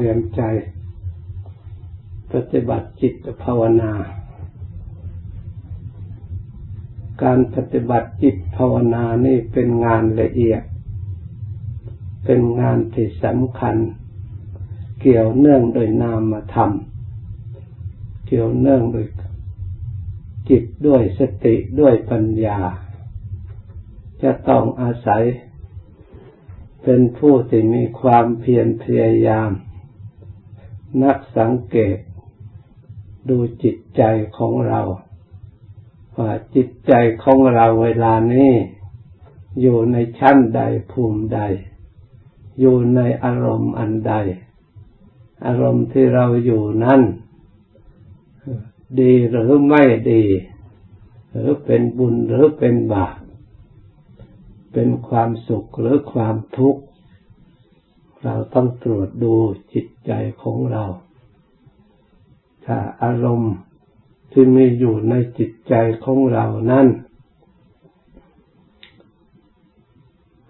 เรียนใจ ปฏิบัติจิตภาวนา การปฏิบัติจิตภาวนานี่เป็นงานละเอียด เป็นงานที่สำคัญ เกี่ยวเนื่องโดยนามธรรมเกี่ยวเนื่องโดยจิตด้วยสติด้วยปัญญา จะต้องอาศัย เป็นผู้ที่มีความเพียรพยายาม นักสังเกต ดูจิตใจของเราว่าจิตใจของเราเวลานี้ อยู่ในชั้นใดภูมิใด อยู่ในอารมณ์อันใด อารมณ์ที่เราอยู่นั้นดีหรือไม่ดี หรือเป็นบุญหรือเป็นบาปเป็นความสุขหรือความทุกข์ เราต้องตรวจดูจิตใจของเรา ถ้าอารมณ์ที่มีอยู่ในจิตใจของเรานั้น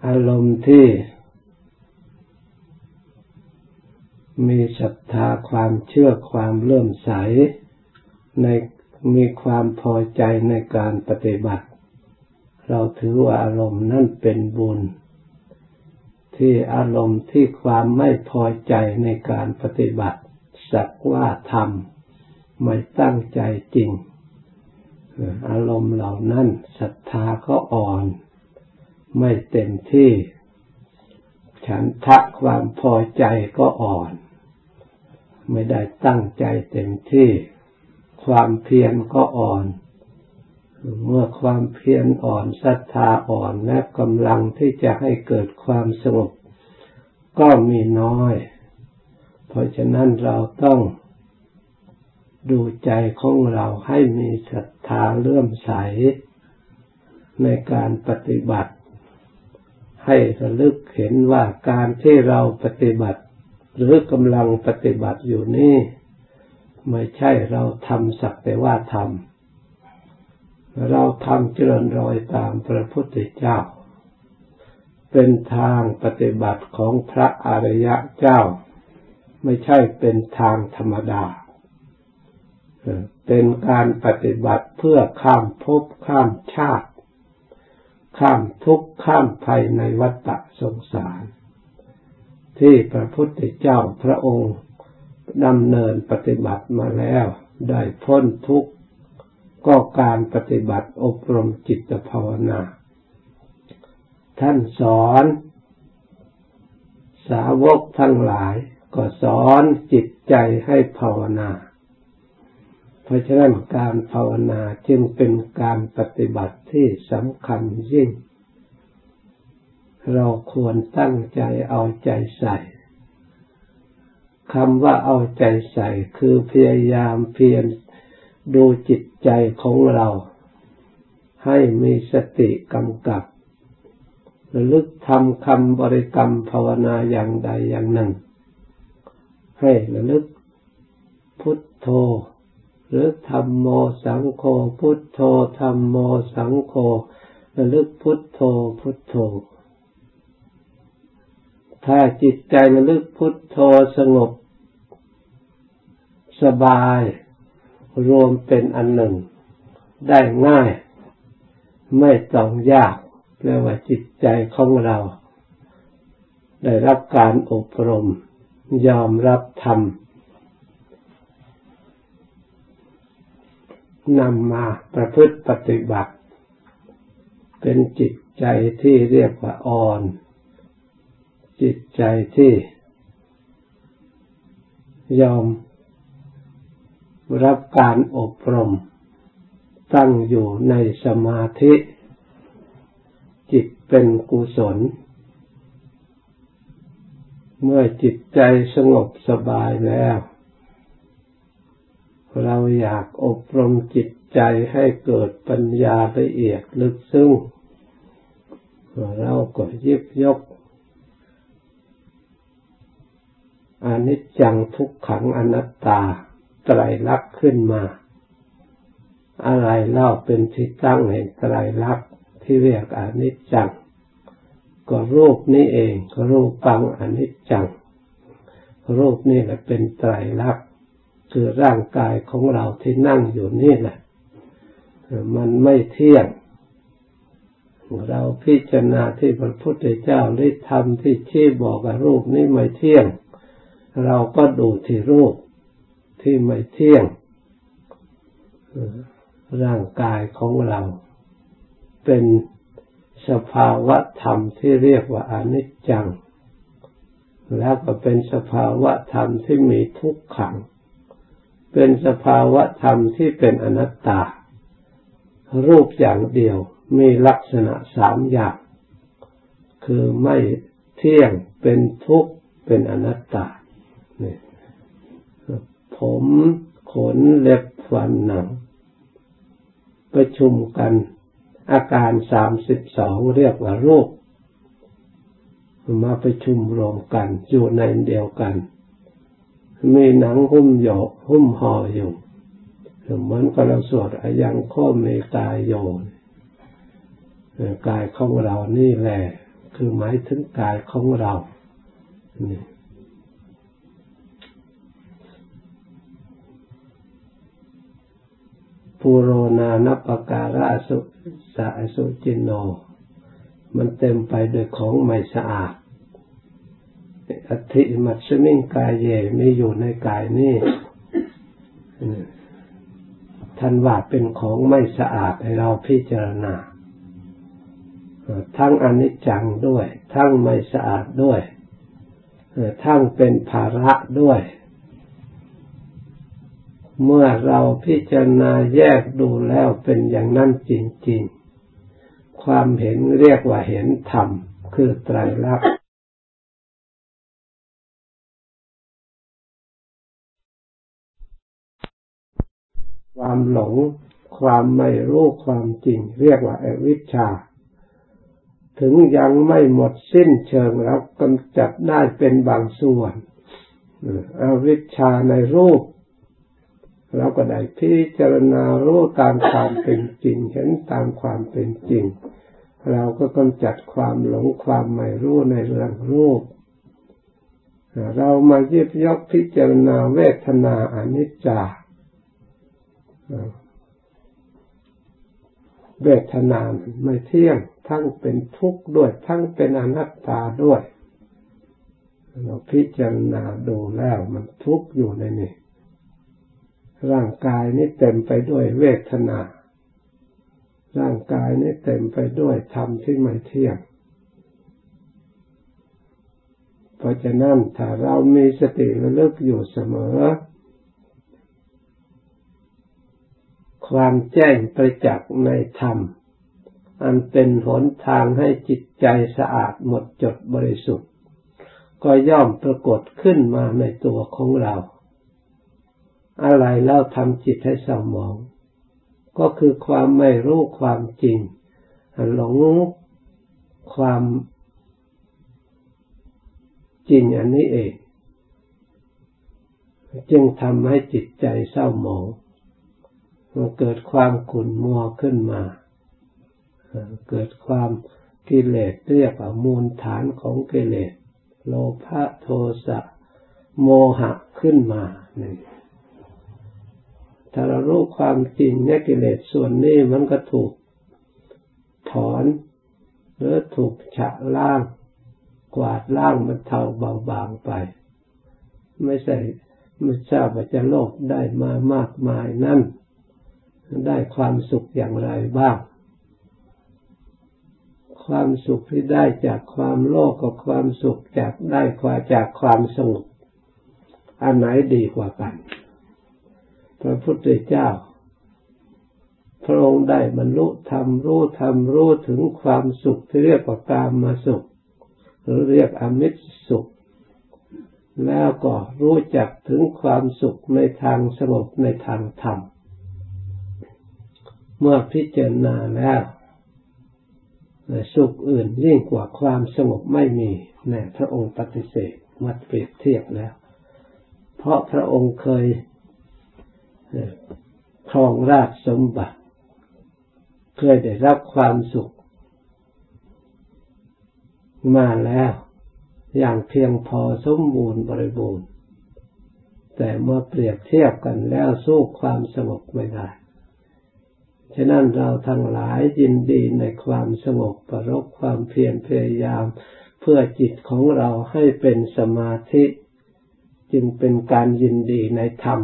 อารมณ์ที่มีศรัทธาความเชื่อความเลื่อมใส ในมีความพอใจในการปฏิบัติ เราถือว่าอารมณ์นั่นเป็นบุญ ที่อารมณ์ที่ความไม่พอใจในการปฏิบัติ สักว่าทำไม่ตั้งใจจริง อารมณ์เหล่านั้นศรัทธาก็อ่อน ไม่เต็มที่ ฉันทะความพอใจก็อ่อน ไม่ได้ตั้งใจเต็มที่ ความเพียรก็อ่อน เมื่อความเพียรอ่อนศรัทธาอ่อนและกำลังที่จะให้เกิดความสงบก็มีน้อย เพราะฉะนั้นเราต้องดูใจของเราให้มีศรัทธาเลื่อมใส ในการปฏิบัติ ให้ระลึกเห็นว่าการที่เราปฏิบัติ หรือกำลังปฏิบัติอยู่นี่ ไม่ใช่เราทำสักแต่ว่าทำ เราทำเจริญรอยตามพระพุทธเจ้า เป็นทางปฏิบัติของพระอริยะเจ้า ไม่ใช่เป็นทางธรรมดา เป็นการปฏิบัติเพื่อข้ามภพข้ามชาติ ข้ามทุกข์ข้ามภัยในวัฏสงสาร ที่พระพุทธเจ้าพระองค์ดำเนินปฏิบัติมาแล้ว ได้พ้นทุกข์ ก็การปฏิบัติอบรมจิตภาวนา ท่านสอน สาวกทั้งหลาย ก็สอนจิตใจให้ภาวนา เพราะฉะนั้นการภาวนาจึงเป็นการปฏิบัติที่สำคัญยิ่ง เราควรตั้งใจเอาใจใส่คำว่าเอาใจใส่คือพยายามเพียร ดูจิตใจของเรา ให้มีสติกำกับระลึกทำคำบริกรรมภาวนาอย่างใดอย่างหนึ่ง ให้ระลึกพุทโธ หรือธรรมโมสังโฆพุทโธธรรมโมสังโฆระลึกพุทโธพุทโธ ถ้าจิตใจระลึกพุทโธสงบ สบาย รวมเป็นอันหนึ่ง ได้ง่าย ไม่ต้องยากแปลว่าจิตใจของเรา ได้รับการอบรม ยอมรับธรรมนำมาประพฤติปฏิบัติ เป็นจิตใจที่เรียกว่าอ่อน จิตใจที่ ยอม รับการอบรม ตั้งอยู่ในสมาธิ จิตเป็นกุศล เมื่อจิตใจสงบสบายแล้ว เราอยากอบรมจิตใจให้เกิดปัญญาละเอียดลึกซึ้งเราก็ยิบยกอนิจจังทุกขังอนัตตา ไตรลักษณ์ขึ้นมา อะไรเล่าเป็นที่ตั้งแห่งไตรลักษณ์ที่เรียกอนิจจัง ก็รูปนี้เองก็รูปปังอนิจจัง รูปนี่แหละเป็นไตรลักษณ์คือร่างกายของเราที่นั่งอยู่นี่แหละมันไม่เที่ยง เราพิจารณาที่พระพุทธเจ้าได้ทำที่ชี้บอกว่ารูปนี้ไม่เที่ยง เราก็ดูที่รูป ที่ไม่เที่ยง ร่างกายของเรา เป็นสภาวะธรรมที่เรียกว่าอนิจจัง แล้วก็เป็นสภาวะธรรมที่มีทุกขัง เป็นสภาวะธรรมที่เป็นอนัตตา รูปอย่างเดียวมีลักษณะสามอย่าง คือไม่เที่ยงเป็นทุกข์เป็นอนัตตา ผมขนเล็บฟันหนัง ประชุมกันอาการสามสิบสองเรียกว่ารูป มาประชุมรวมกันอยู่ในเดียวกัน มีหนังหุ้มหยกหุ้มห่ออยู่เหมือนกับเราสวดอายังข้อเมกายโยกายของเรานี่แหละ คือหมายถึงกายของเรานี่ ปูโรนานปการะสุสะสุจินโน มันเต็มไปด้วยของไม่สะอาดอธิมัตสมิงกายเยมีอยู่ในกายนี้ท่านว่าเป็นของไม่สะอาดให้เราพิจารณา ทั้งอนิจจังด้วย ทั้งไม่สะอาดด้วย ทั้งเป็นภาระด้วย เมื่อเราพิจารณาแยกดูแล้วเป็นอย่างนั้นจริง ๆ ความเห็นเรียกว่าเห็นธรรม คือไตรลักษณ์ความหลง ความไม่รู้ความจริง เรียกว่าอวิชชา ถึงยังไม่หมดสิ้นเชิงแล้วกำจัดได้เป็นบางส่วนอวิชชาในรูป เราก็ได้พิจารณารู้ตามความเป็นจริง เห็นตามความเป็นจริง เราก็กำจัดความหลงความไม่รู้ในเรื่องรูป เรามายึดยกพิจารณาเวทนาอนิจจาเวทนาไม่เที่ยง ทั้งเป็นทุกข์ด้วย ทั้งเป็นอนัตตาด้วย เราพิจารณาดูแล้วมันทุกข์อยู่ในนี้ ร่างกายนี้เต็มไปด้วยเวทนา ร่างกายนี้เต็มไปด้วยธรรมที่ไม่เที่ยง เพราะฉะนั้นถ้าเรามีสติระลึกอยู่เสมอ ความแจ้งประจักษ์ในธรรม อันเป็นหนทางให้จิตใจสะอาดหมดจดบริสุทธิ์ ก็ย่อมปรากฏขึ้นมาในตัวของเรา อะไรเล่าทำจิตให้เศร้าหมอง ก็คือความไม่รู้ความจริงหลงความจริงอันนี้เอง จึงทำให้จิตใจเศร้าหมองมันเกิดความขุ่นมัวขึ้นมา เกิดความกิเลสเรียกว่ามูลฐานของกิเลส โลภะโทสะโมหะขึ้นมาหนี่ง ถ้าเรารู้ความจริงเนี่ยกิเลสส่วนนี้มันก็ถูกถอนหรือถูกฉะล่าง กวาดล่างมันเท่าเบาบางไป ไม่ใช่ไม่ทราบว่าจะโลภได้มามากมายนั่น ได้ความสุขอย่างไรบ้าง ความสุขที่ได้จากความโลภกับความสุขจากได้ความจากความสงบอันไหนดีกว่ากัน พระพุทธเจ้า พระองค์ได้บรรลุธรรมรู้ธรรมรู้ถึงความสุขที่เรียกว่ากามมาสุข หรือเรียกอมิตรสุข แล้วก็รู้จักถึงความสุขในทางสงบในทางธรรม เมื่อพิจารณาแล้วสุขอื่นยิ่งกว่าความสงบไม่มีแน่พระองค์ปฏิเสธมาเปรียบเทียบแล้ว เพราะพระองค์เคย ครองราชสมบัติ เคยได้รับความสุข มาแล้ว อย่างเพียงพอสมบูรณ์บริบูรณ์ แต่เมื่อเปรียบเทียบกันแล้วสู้ความสงบไม่ได้ ฉะนั้นเราทั้งหลายยินดีในความสงบประรบความเพียรพยายามเพื่อจิตของเราให้เป็นสมาธิ จึงเป็นการยินดีในธรรม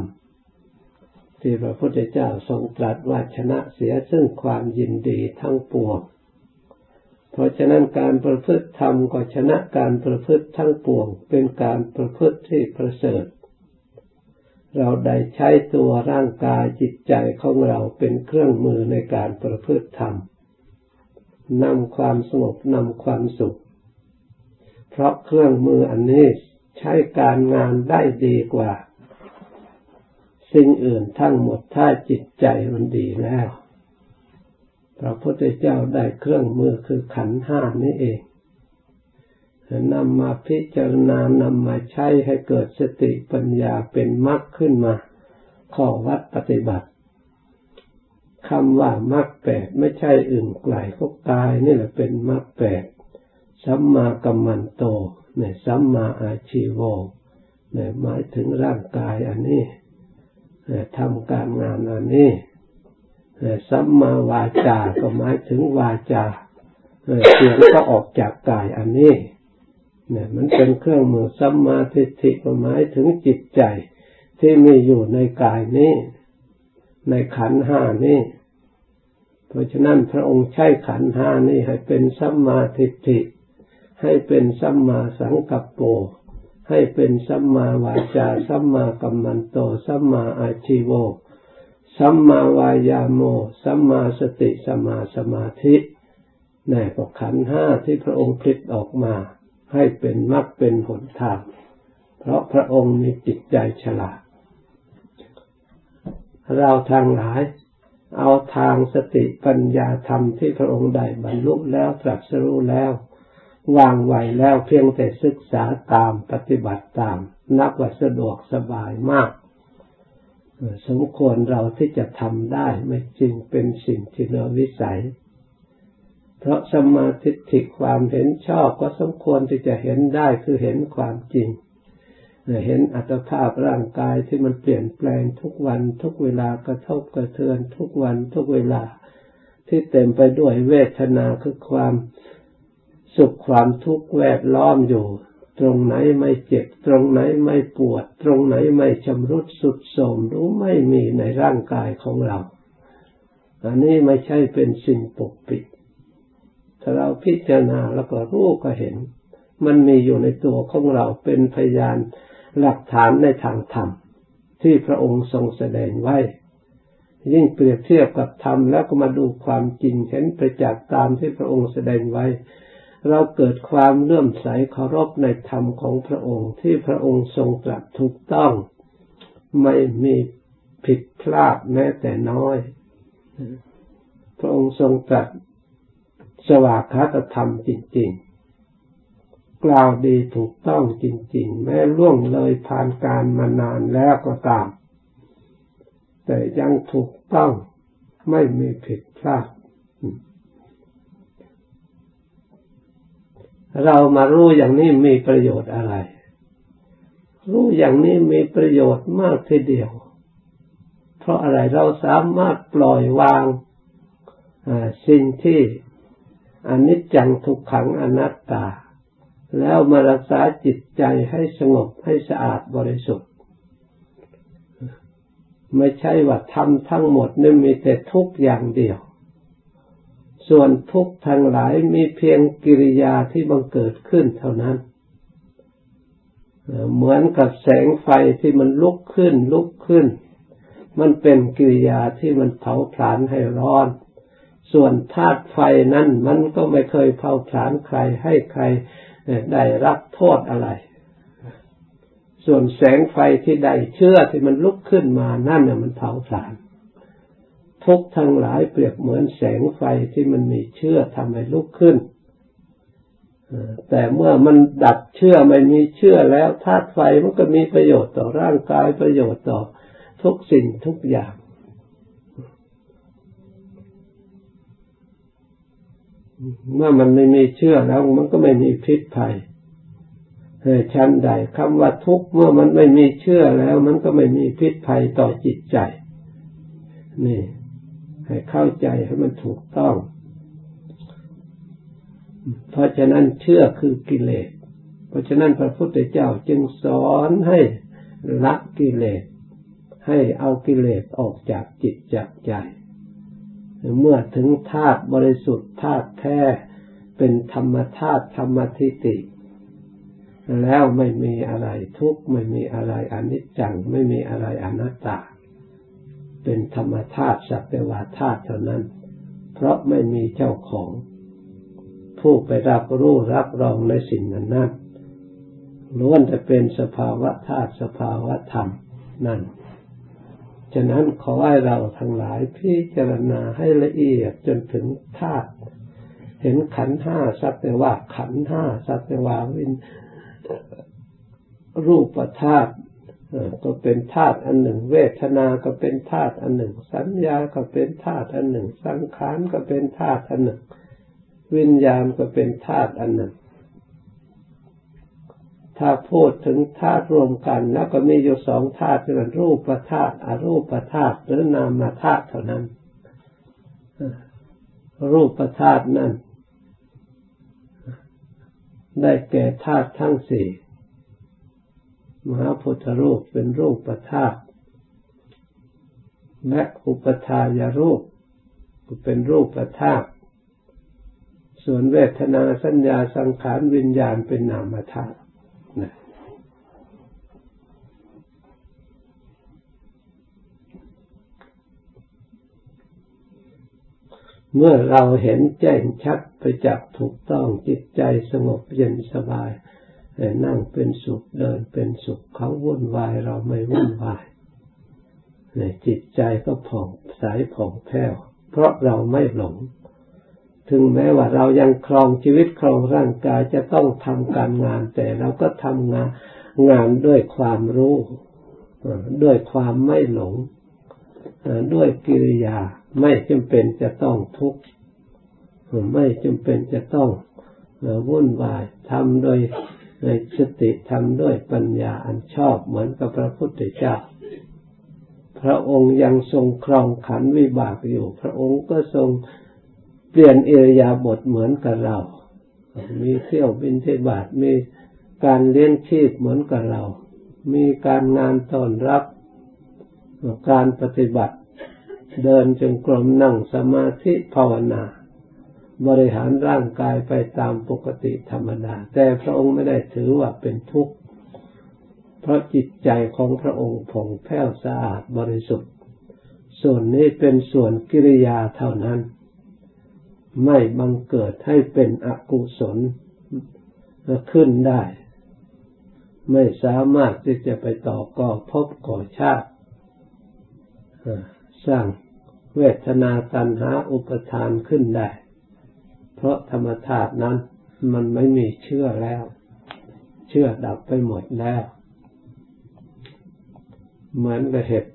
ที่พระพุทธเจ้าทรงตรัสว่าชนะเสียซึ่งความยินดีทั้งปวง เพราะฉะนั้นการประพฤติธรรมก็ชนะการประพฤติทั้งปวง เป็นการประพฤติที่ประเสริฐ เราได้ใช้ตัวร่างกายจิตใจของเราเป็นเครื่องมือในการประพฤติธรรมนำความสงบนำความสุข เพราะเครื่องมืออันนี้ใช้การงานได้ดีกว่า สิ่งอื่นทั้งหมดถ้าจิตใจมันดีแล้ว พระพุทธเจ้าได้เครื่องมือคือขันห้านี้เองนำมาพิจารณานำมาใช้ให้เกิดสติปัญญาเป็นมรรคขึ้นมาข้อวัดปฏิบัติคำว่ามรรคแปดไม่ใช่อื่นไกลก็กายนี่แหละเป็นมรรคแปดสัมมากัมมันโตเนี่ยสัมมาอาชีโวเนี่ยหมายถึงร่างกายอันนี้ ทำการงานอันนี้สัมมาวาจาก็หมายถึงวาจาเสียงก็ออกจากกายอันนี้เนี่ยมันเป็นเครื่องมือสัมมาทิฏฐิก็หมายถึงจิตใจที่มีอยู่ในกายนี้ ในขันห้านี้ เพราะฉะนั้นพระองค์ใช้ขันห้านี้ให้เป็นสัมมาทิฏฐิให้เป็นสัมมาสังกัปโป ให้เป็นสัมมาวาจา สัมมากัมมันโต สัมมาอาชิโว สัมมาวายาโม สัมมาสติ สัมมาสมาธิในี่ก็ขันห้าที่พระองค์ผลิตออกมา ให้เป็นมรรคเป็นหนทาง เพราะพระองค์มีจิตใจฉลาด เราทางหลาย เอาทางสติปัญญาธรรมที่พระองค์ได้บรรลุแล้วตรัสรู้แล้ว วางไว้แล้วเพียงแต่ศึกษาตามปฏิบัติตาม นับว่าสะดวกสบายมาก สมควรเราที่จะทำได้ไม่จริงเป็นสิ่งที่เราวิสัย เพราะสมาธิิความเห็นชอบก็สมควรที่จะเห็นได้คือเห็นความจริงเห็นอัตภาพร่างกายที่มันเปลี่ยนแปลงทุกวันทุกเวลากระทบกระเทือนทุกวันทุกเวลาที่เต็มไปด้วยเวทนาคือความ สุขความทุกข์แวดล้อมอยู่ ตรงไหนไม่เจ็บ ตรงไหนไม่ปวด ตรงไหนไม่ชำรุดสุดโทรมรู้ไม่มีในร่างกายของเรา อันนี้ไม่ใช่เป็นสิ่งปกปิด ถ้าเราพิจารณาแล้วก็รู้ก็เห็น มันมีอยู่ในตัวของเราเป็นพยานหลักฐานในทางธรรม ที่พระองค์ทรงแสดงไว้ยิ่งเปรียบเทียบกับธรรมแล้วก็มาดูความจริงเห็นประจักษ์ตามที่พระองค์แสดงไว้ เราเกิดความเลื่อมใสเคารพในธรรมของพระองค์ที่พระองค์ทรงตรัสถูกต้อง ไม่มีผิดพลาดแม้แต่น้อย พระองค์ทรงตรัสสวากขาตธรรมจริง ๆ กล่าวดีถูกต้องจริง ๆ แม้ล่วงเลยผ่านการมานานแล้วก็ตาม แต่ยังถูกต้องไม่มีผิดพลาด เรามารู้อย่างนี้มีประโยชน์อะไร รู้อย่างนี้มีประโยชน์มากทีเดียว เพราะอะไรเราสามารถปล่อยวางสิ่งที่อนิจจังทุกขังอนัตตา แล้วมารักษาจิตใจให้สงบให้สะอาดบริสุทธิ์ ไม่ใช่ว่าทำทั้งหมดนี่มีแต่ทุกอย่างเดียว ส่วนทุกข์ทั้งหลายมีเพียงกิริยาที่บังเกิดขึ้นเท่านั้น เหมือนกับแสงไฟที่มันลุกขึ้น ลุกขึ้น มันเป็นกิริยาที่มันเผาผลาญให้ร้อน ส่วนธาตุไฟนั้นมันก็ไม่เคยเผาผลาญใครให้ใครได้รับโทษอะไร ส่วนแสงไฟที่ได้เชื่อที่มันลุกขึ้นมานั่นเนี่ยมันเผาผลาญ ทุกทั้งหลายเปรียบเหมือนแสงไฟที่มันมีเชื่อทำให้ลุกขึ้น แต่เมื่อมันดับเชื่อไม่มีเชื่อแล้วธาตุไฟมันก็มีประโยชน์ต่อร่างกายประโยชน์ต่อทุกสิ่งทุกอย่าง เมื่อมันไม่มีเชื่อแล้วมันก็ไม่มีพิษภัยชั้นใดคำว่าทุกข์เมื่อมันไม่มีเชื่อแล้ว มันก็ไม่มีพิษภัยต่อจิตใจ นี่ ให้เข้าใจให้มันถูกต้อง เพราะฉะนั้นเชื่อคือกิเลส เพราะฉะนั้นพระพุทธเจ้าจึงสอนให้ละกิเลส ให้เอากิเลสออกจากจิตจากใจ เมื่อถึงธาตุบริสุทธิ์ธาตุแท้เป็นธรรมธาตุธรรมทิติ แล้วไม่มีอะไรทุกข์ไม่มีอะไรอนิจจัง ไม่มีอะไรอนัตตา เป็นธรรมธาตุสักแต่ว่าธาตุเท่านั้น เพราะไม่มีเจ้าของ ผู้ไปรับรู้รับรองในสิ่งนั้นนั้นล้วนจะเป็นสภาวะธาตุสภาวะธรรมนั่น ฉะนั้นขอให้เราทั้งหลายพิจารณาให้ละเอียดจนถึงธาตุเห็นขันห้าสักแต่ว่าขันห้าสักแต่ว่าวินรูปธาตุ ก็เป็นธาตุอันหนึ่ง เวทนา ก็เป็นธาตุอันหนึ่ง สัญญา ก็เป็นธาตุอันหนึ่ง สังขารก็เป็นธาตุอันหนึ่ง วิญญาณก็เป็นธาตุอันหนึ่ง ถ้าพูดถึงธาตุรวมกัน แล้วก็มีอยู่สองธาตุคือรูปธาตุอรูปธาตุหรือนามธาตุเท่านั้น รูปธาตุนั้นได้แก่ธาตุทั้งสี่ มหาพุทธรูปเป็นรูปประธาตและอุปทายรูปเป็นรูปประธาตส่วนเวทนาสัญญาสังขารวิญญาณเป็นนามธาตุนะเมื่อเราเห็นแจ้งชัดไปจากถูกต้องจิตใจสงบเย็นสบาย นั่งเป็นสุขเดินเป็นสุขเขาวุ่นวายเราไม่วุ่นวายจิตใจก็ผ่องใสผ่องแผ้วเพราะเราไม่หลง ถึงแม้ว่าเรายังครองชีวิตครองร่างกายจะต้องทำการงาน แต่เราก็ทำงานงานด้วยความรู้ด้วยความไม่หลงด้วยกิริยาไม่จำเป็นจะต้องทุกข์ไม่จำเป็นจะต้องวุ่นวายทำโดย ในสติทำด้วยปัญญาอันชอบเหมือนกับพระพุทธเจ้า พระองค์ยังทรงครองขันวิบากอยู่ พระองค์ก็ทรงเปลี่ยนเอรยาบทเหมือนกับเรา มีเที่ยวบินเทบาทมีการเลี้ยงชีพเหมือนกับเรา มีการงานต้อนรับ การปฏิบัติ เดินจงกรมนั่งสมาธิภาวนา บริหารร่างกายไปตามปกติธรรมดา แต่พระองค์ไม่ได้ถือว่าเป็นทุกข์ เพราะจิตใจของพระองค์ผ่องแผ้วสะอาดบริสุทธิ์ ส่วนนี้เป็นส่วนกิริยาเท่านั้น ไม่บังเกิดให้เป็นอกุศลขึ้นได้ ไม่สามารถที่จะไปต่อก่อพบก่อชาติสร้างเวทนาตัณหาอุปทานขึ้นได้ ราะธรรมธาตุนั้นมันไม่มีเชื่อแล้ว เชื่อดับไปหมดแล้ว เหมือนกับเห็ด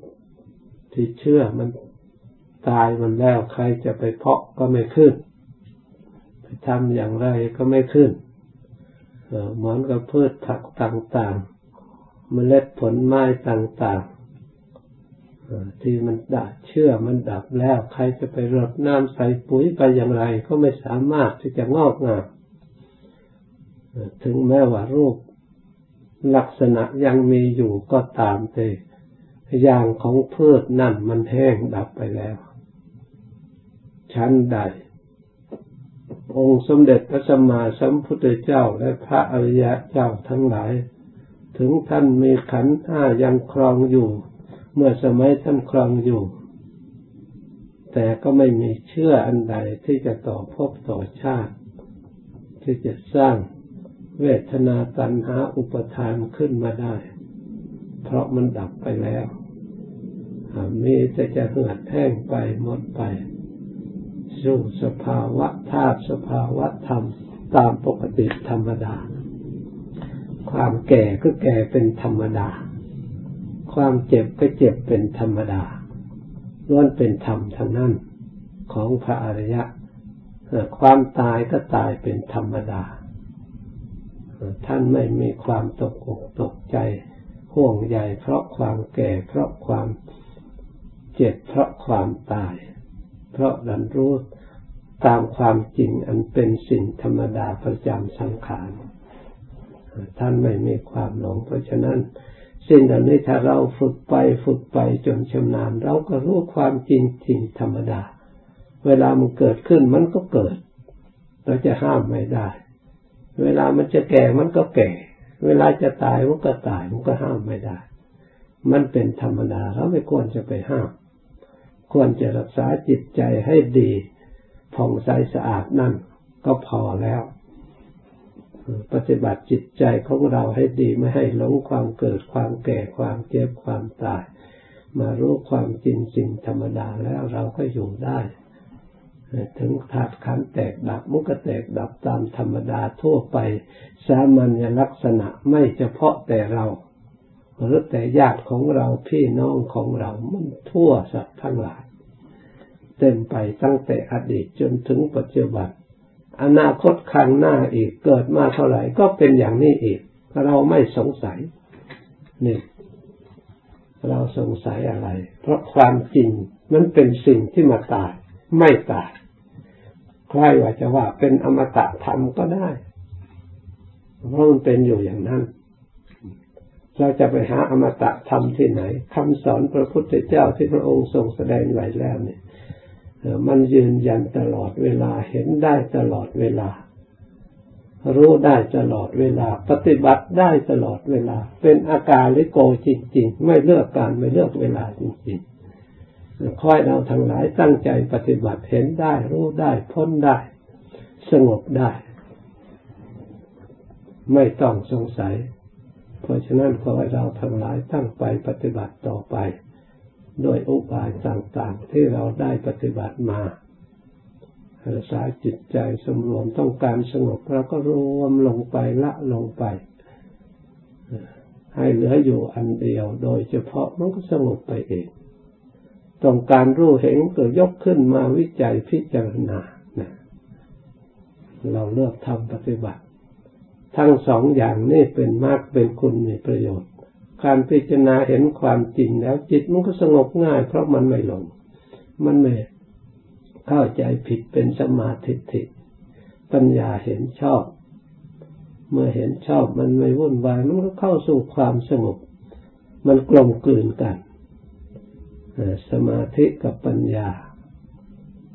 ที่เชื่อมันตายมันแล้วใครจะไปเพาะก็ไม่ขึ้น ไปทำอย่างไรก็ไม่ขึ้นเหมือนกับพืชผักต่างๆเมล็ดผลไม้ต่างๆ ที่มันดับเชื่อมันดับแล้ว ใครจะไปรดน้ำใส่ปุ๋ยไปอย่างไร ก็ไม่สามารถที่จะงอกงามถึงแม้ว่ารูปลักษณะยังมีอยู่ก็ตามแต่อย่างของพืชนั่นมันแห้งดับไปแล้ว ชั้นใด องค์สมเด็จพระสัมมาสัมพุทธเจ้าและพระอริยะเจ้าทั้งหลาย ถึงท่านมีขันธ์ห้ายังครองอยู่ เมื่อสมัยท่านครองอยู่ แต่ก็ไม่มีเชื่ออันใดที่จะต่อพบต่อชาติ ที่จะสร้างเวทนาตัณหาอุปทานขึ้นมาได้ เพราะมันดับไปแล้วมีแต่จะเหือดแห้งไปหมดไปสู่สภาวะธาตุสภาวะธรรมตามปกติธรรมดา ความแก่ก็แก่เป็นธรรมดา ความเจ็บก็เจ็บเป็นธรรมดาล้วนเป็นธรรมทั้งนั้นของพระอริยะความตายก็ตายเป็นธรรมดา ท่านไม่มีความตกอกตกใจห่วงใยเพราะความแก่เพราะความเจ็บเพราะความตาย เพราะดันรู้ตามความจริงอันเป็นสิ่งธรรมดาประจำสังขารท่านไม่มีความหลงเพราะฉะนั้น สิ่งเหล่านี้ถ้าเราฝึกไปฝึกไปจนชำนาญ เราก็รู้ความจริงจริงธรรมดา เวลามันเกิดขึ้นมันก็เกิด เราจะห้ามไม่ได้ เวลามันจะแก่มันก็แก่ เวลาจะตายมันก็ตายมันก็ห้ามไม่ได้ มันเป็นธรรมดาเราไม่ควรจะไปห้าม ควรจะรักษาจิตใจให้ดีผ่องใสสะอาดนั่นก็พอแล้ว ปฏิบัติจิตใจของเราให้ดีไม่ให้หลงความเกิดความแก่ความเจ็บความตาย มารู้ความจริงสิ่งธรรมดาแล้วเราก็อยู่ได้ ถึงธาตุขันแตกดับมุกแตกดับตามธรรมดาทั่วไป สามัญลักษณะไม่เฉพาะแต่เรา หรือแต่ญาติของเราพี่น้องของเรามันทั่วสัตว์ทั้งหลายเต็มไปตั้งแต่อดีตจนถึงปัจจุบัน อนาคตข้างหน้าอีก เกิดมาเท่าไหร่ก็เป็นอย่างนี้อีก เราไม่สงสัยนี่เราสงสัยอะไร เพราะความจริงมันเป็นสิ่งที่มาตาย ไม่ตายใครว่าจะว่าเป็นอมตะธรรมก็ได้ เพราะมันเป็นอยู่อย่างนั้น เราจะไปหาอมตะธรรมที่ไหนคำสอนพระพุทธเจ้าที่พระองค์ทรงแสดงไว้แล้วเนี่ย มันยืนยันตลอดเวลาเห็นได้ตลอดเวลา รู้ได้ตลอดเวลา ปฏิบัติได้ตลอดเวลา เป็นอาการลิโกจริง ๆ ไม่เลือกการไม่เลือกเวลาจริงๆค่อยเราทั้งหลายตั้งใจปฏิบัติเห็นได้ รู้ได้พ้นได้ สงบได้ ไม่ต้องสงสัย เพราะฉะนั้นขอให้เราทั้งหลายตั้งไปปฏิบัติต่อไป โดยอุบายต่างๆ ที่เราได้ปฏิบัติมารักษาจิตใจสมรวมต้องการสงบเราก็รวมลงไปละลงไป ให้เหลืออยู่อันเดียว โดยเฉพาะมันก็สงบไปเอง ต้องการรู้เห็นก็ยกขึ้นมาวิจัยพิจารณาเราเลือกทำปฏิบัติ ทั้งสองอย่างนี้เป็นมากเป็นคุณมีประโยชน์ การพิจารณาเห็นความจริงแล้ว จิตมันก็สงบง่าย เพราะมันไม่หลง มันไม่เข้าใจผิดเป็นสมาธิิปัญญาเห็นชอบ เมื่อเห็นชอบมันไม่วุ่นวาย มันก็เข้าสู่ความสงบ มันกลมกลืนกัน สมาธิกับปัญญา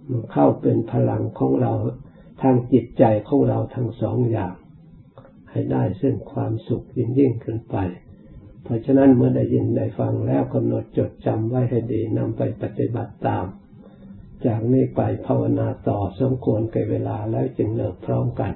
มันเข้าเป็นพลังของเราทางจิตใจของเราทั้งสองอย่าง ให้ได้ซึ่งความสุขยิ่งยิ่งขึ้นไป เพราะฉะนั้นเมื่อได้ยินได้ฟังแล้วกำหนดจดจำไว้ให้ดีนำไปปฏิบัติตาม จากนี้ไปภาวนาต่อสมควรแก่เวลาแล้วจึงเลิกพร้อมกัน